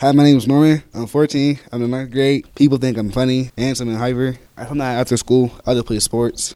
Hi, my name is Norman. I'm 14. I'm in ninth grade. People think I'm funny, handsome, and hyper. I'm not after school. I just play sports.